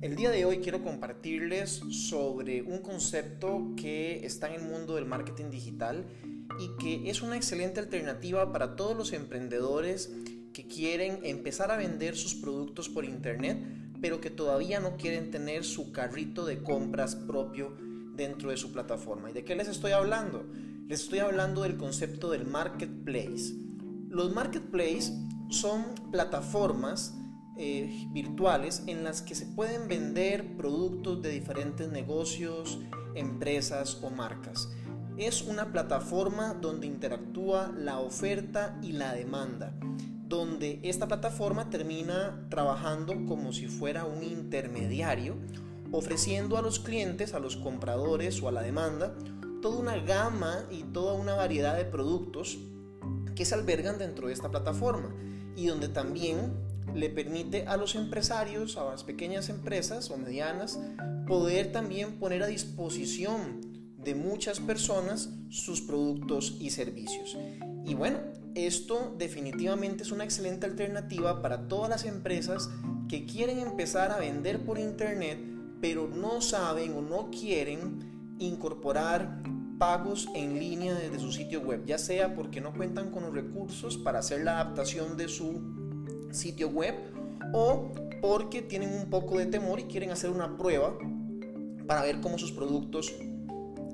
El día de hoy quiero compartirles sobre un concepto que está en el mundo del marketing digital y que es una excelente alternativa para todos los emprendedores que quieren empezar a vender sus productos por internet, pero que todavía no quieren tener su carrito de compras propio dentro de su plataforma. ¿Y de qué les estoy hablando? Les estoy hablando del concepto del marketplace. Los marketplaces son plataformas eh, virtuales en las que se pueden vender productos de diferentes negocios, empresas o marcas. Es una plataforma donde interactúa la oferta y la demanda, donde esta plataforma termina trabajando como si fuera un intermediario, ofreciendo a los clientes, a los compradores o a la demanda, toda una gama y toda una variedad de productos que se albergan dentro de esta plataforma y donde también le permite a los empresarios, a las pequeñas empresas o medianas, poder también poner a disposición de muchas personas sus productos y servicios. Y bueno, esto definitivamente es una excelente alternativa para todas las empresas que quieren empezar a vender por internet, pero no saben o no quieren incorporar pagos en línea desde su sitio web, ya sea porque no cuentan con los recursos para hacer la adaptación de su sitio web o porque tienen un poco de temor y quieren hacer una prueba para ver cómo sus productos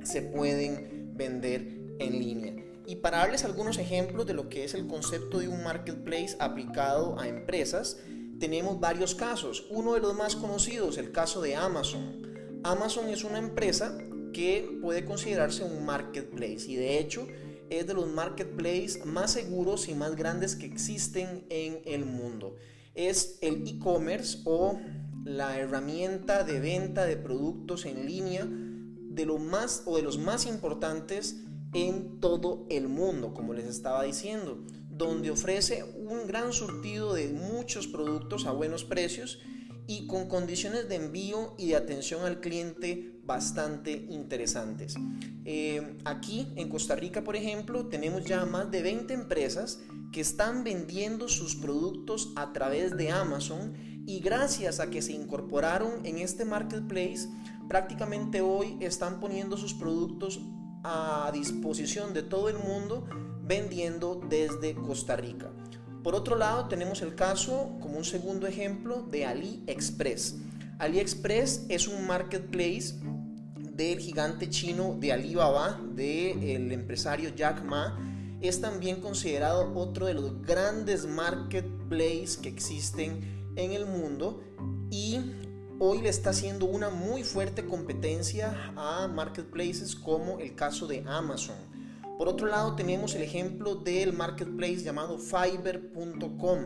se pueden vender en línea. Y para darles algunos ejemplos de lo que es el concepto de un marketplace aplicado a empresas, tenemos varios casos. Uno de los más conocidos, el caso de Amazon. Amazon es una empresa que puede considerarse un marketplace y de hecho es de los marketplaces más seguros y más grandes que existen en el mundo. Es el e-commerce o la herramienta de venta de productos en línea de más o de los más importantes en todo el mundo, como les estaba diciendo, donde ofrece un gran surtido de muchos productos a buenos precios y con condiciones de envío y de atención al cliente bastante interesantes. Eh, aquí en Costa Rica, por ejemplo, tenemos ya más de 20 empresas que están vendiendo sus productos a través de Amazon y gracias a que se incorporaron en este marketplace, prácticamente hoy están poniendo sus productos a disposición de todo el mundo vendiendo desde Costa Rica. Por otro lado, tenemos el caso, como un segundo ejemplo, de AliExpress. AliExpress es un marketplace del gigante chino de Alibaba, del empresario Jack Ma. Es también considerado otro de los grandes marketplaces que existen en el mundo y hoy le está haciendo una muy fuerte competencia a marketplaces como el caso de Amazon. Por otro lado, tenemos el ejemplo del marketplace llamado Fiverr.com.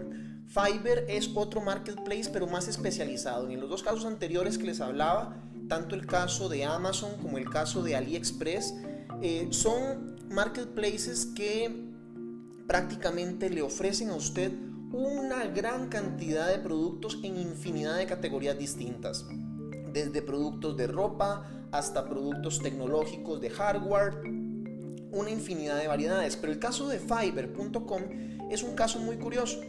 Fiverr es otro marketplace, pero más especializado. En los dos casos anteriores que les hablaba, tanto el caso de Amazon como el caso de AliExpress, eh, son marketplaces que prácticamente le ofrecen a usted una gran cantidad de productos en infinidad de categorías distintas, desde productos de ropa hasta productos tecnológicos de hardware, una infinidad de variedades. Pero el caso de Fiverr.com es un caso muy curioso.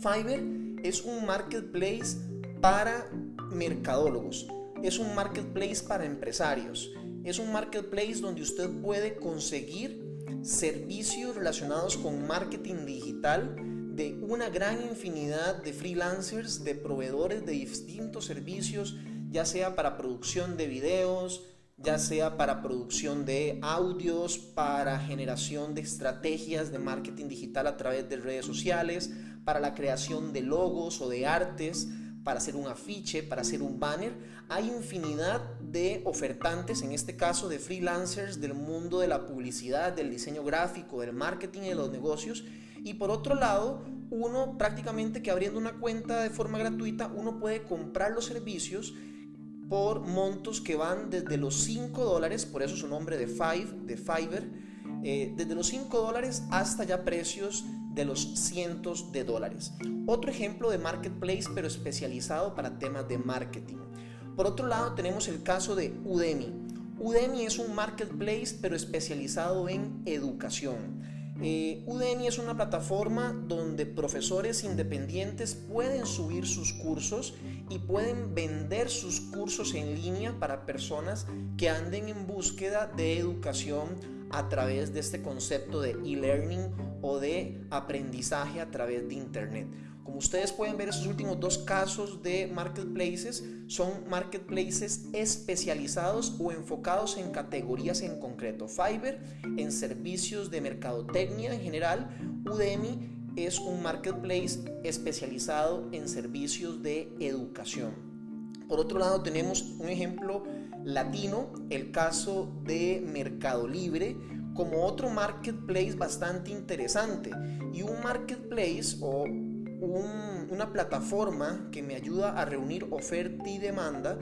Fiverr es un marketplace para mercadólogos, es un marketplace para empresarios, es un marketplace donde usted puede conseguir servicios relacionados con marketing digital de una gran infinidad de freelancers, de proveedores de distintos servicios, ya sea para producción de videos, ya sea para producción de audios, para generación de estrategias de marketing digital a través de redes sociales, para la creación de logos o de artes, para hacer un afiche, para hacer un banner. Hay infinidad de ofertantes, en este caso de freelancers del mundo de la publicidad, del diseño gráfico, del marketing y de los negocios. Y por otro lado, uno prácticamente que abriendo una cuenta de forma gratuita, uno puede comprar los servicios por montos que van desde los 5 dólares, por eso su nombre de Five, de Fiverr, eh, desde los 5 dólares hasta ya precios de los cientos de dólares. Otro ejemplo de marketplace, pero especializado para temas de marketing. Por otro lado, tenemos el caso de Udemy. Udemy es un marketplace pero especializado en educación. Eh, Udemy es una plataforma donde profesores independientes pueden subir sus cursos y pueden vender sus cursos en línea para personas que anden en búsqueda de educación a través de este concepto de e-learning o de aprendizaje a través de Internet. Como ustedes pueden ver, esos últimos dos casos de marketplaces son marketplaces especializados o enfocados en categorías en concreto. Fiverr en servicios de mercadotecnia en general. Udemy es un marketplace especializado en servicios de educación. Por otro lado, tenemos un ejemplo latino, el caso de Mercado Libre, como otro marketplace bastante interesante. Y un marketplace o una plataforma que me ayuda a reunir oferta y demanda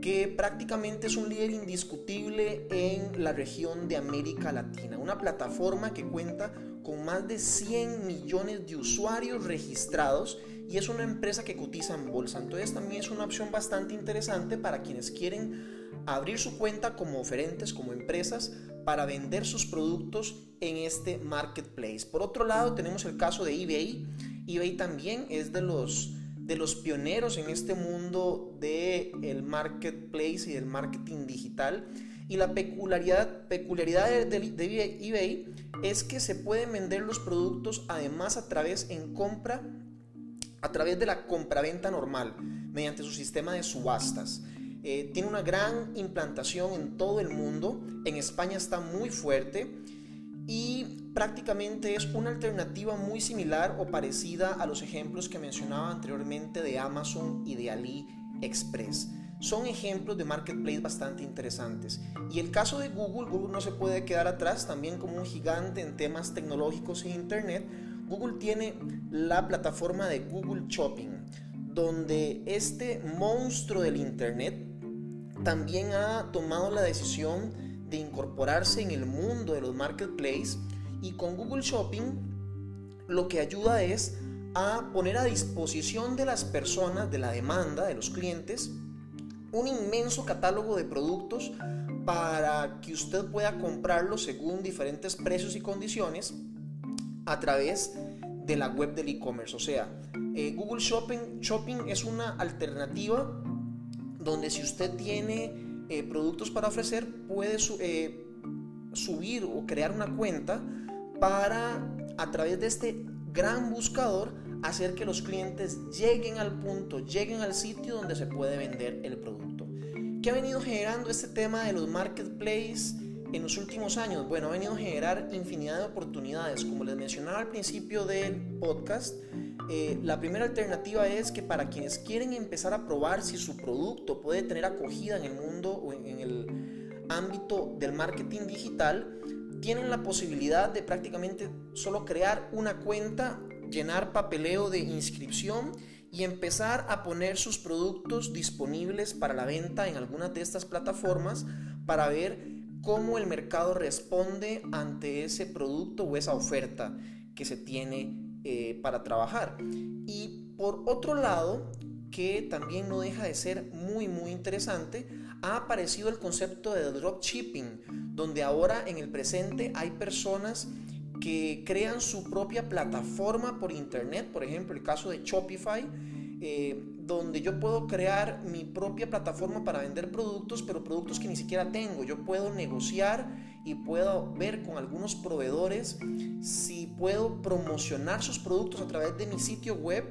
que prácticamente es un líder indiscutible en la región de América Latina. Una plataforma que cuenta con más de 100 millones de usuarios registrados y es una empresa que cotiza en bolsa. Entonces también es una opción bastante interesante para quienes quieren abrir su cuenta como oferentes, como empresas, para vender sus productos en este marketplace. Por otro lado, tenemos el caso de eBay eBay también es de los, de los pioneros en este mundo del el marketplace y del marketing digital. Y la peculiaridad, peculiaridad de, de, eBay es que se pueden vender los productos además a través en compra, a través de la compraventa normal, mediante su sistema de subastas. Eh, tiene una gran implantación en todo el mundo. En España está muy fuerte y prácticamente es una alternativa muy similar o parecida a los ejemplos que mencionaba anteriormente de Amazon y de AliExpress. Son ejemplos de marketplace bastante interesantes. Y el caso de Google, Google no se puede quedar atrás, también como un gigante en temas tecnológicos e Internet. Google tiene la plataforma de Google Shopping, donde este monstruo del Internet también ha tomado la decisión de incorporarse en el mundo de los marketplaces y con Google Shopping lo que ayuda es a poner a disposición de las personas, de la demanda, de los clientes, un inmenso catálogo de productos para que usted pueda comprarlos según diferentes precios y condiciones a través de la web del e-commerce. O sea, eh, Google Shopping, Shopping es una alternativa donde si usted tiene eh, productos para ofrecer, puede eh, subir o crear una cuenta para a través de este gran buscador hacer que los clientes lleguen al punto, lleguen al sitio donde se puede vender el producto. ¿Qué ha venido generando este tema de los marketplaces en los últimos años? Bueno, ha venido a generar infinidad de oportunidades. Como les mencionaba al principio del podcast, eh, la primera alternativa es que para quienes quieren empezar a probar si su producto puede tener acogida en el mundo o en, el ámbito del marketing digital, tienen la posibilidad de prácticamente solo crear una cuenta, llenar papeleo de inscripción y empezar a poner sus productos disponibles para la venta en algunas de estas plataformas para ver cómo el mercado responde ante ese producto o esa oferta que se tiene eh, para trabajar. Y por otro lado, que también no deja de ser muy muy interesante, ha aparecido el concepto de dropshipping, donde ahora en el presente hay personas que crean su propia plataforma por internet, por ejemplo el caso de Shopify, eh, donde yo puedo crear mi propia plataforma para vender productos, pero productos que ni siquiera tengo. Yo puedo negociar y puedo ver con algunos proveedores si puedo promocionar sus productos a través de mi sitio web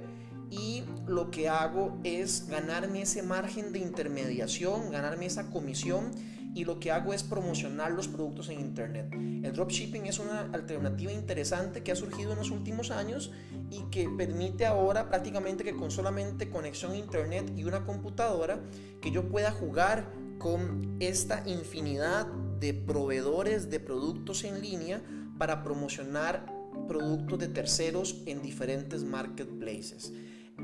y lo que hago es ganarme ese margen de intermediación, ganarme esa comisión y lo que hago es promocionar los productos en internet. El dropshipping es una alternativa interesante que ha surgido en los últimos años y que permite ahora prácticamente que con solamente conexión a internet y una computadora que yo pueda jugar con esta infinidad de proveedores de productos en línea para promocionar productos de terceros en diferentes marketplaces.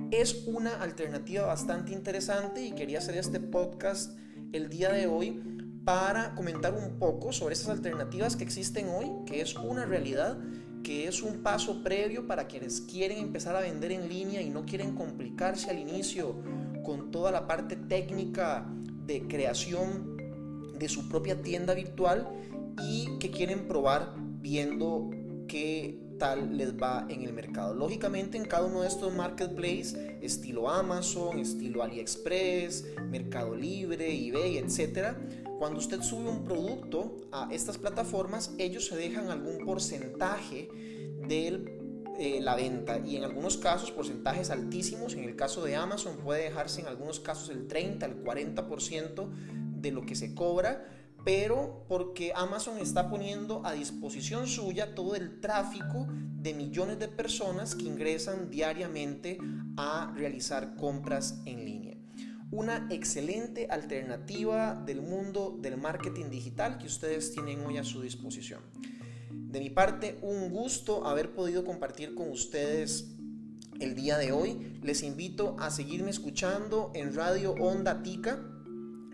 Es una alternativa bastante interesante y quería hacer este podcast el día de hoy para comentar un poco sobre esas alternativas que existen hoy, que es una realidad, que es un paso previo para quienes quieren empezar a vender en línea y no quieren complicarse al inicio con toda la parte técnica de creación de su propia tienda virtual y que quieren probar viendo qué tal les va en el mercado. Lógicamente en cada uno de estos marketplaces, estilo Amazon, estilo AliExpress, Mercado Libre, eBay, etc., cuando usted sube un producto a estas plataformas, ellos se dejan algún porcentaje de eh, la venta y en algunos casos porcentajes altísimos. En el caso de Amazon puede dejarse en algunos casos el 30, el 40% de lo que se cobra pero porque Amazon está poniendo a disposición suya todo el tráfico de millones de personas que ingresan diariamente a realizar compras en línea. Una excelente alternativa del mundo del marketing digital que ustedes tienen hoy a su disposición. De mi parte, un gusto haber podido compartir con ustedes el día de hoy. Les invito a seguirme escuchando en Radio Onda Tica.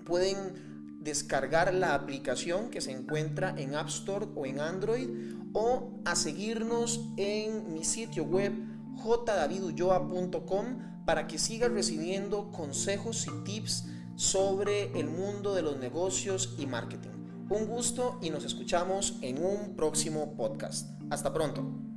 Pueden descargar la aplicación que se encuentra en App Store o en Android o a seguirnos en mi sitio web jdavidulloa.com para que sigas recibiendo consejos y tips sobre el mundo de los negocios y marketing. Un gusto y nos escuchamos en un próximo podcast. Hasta pronto.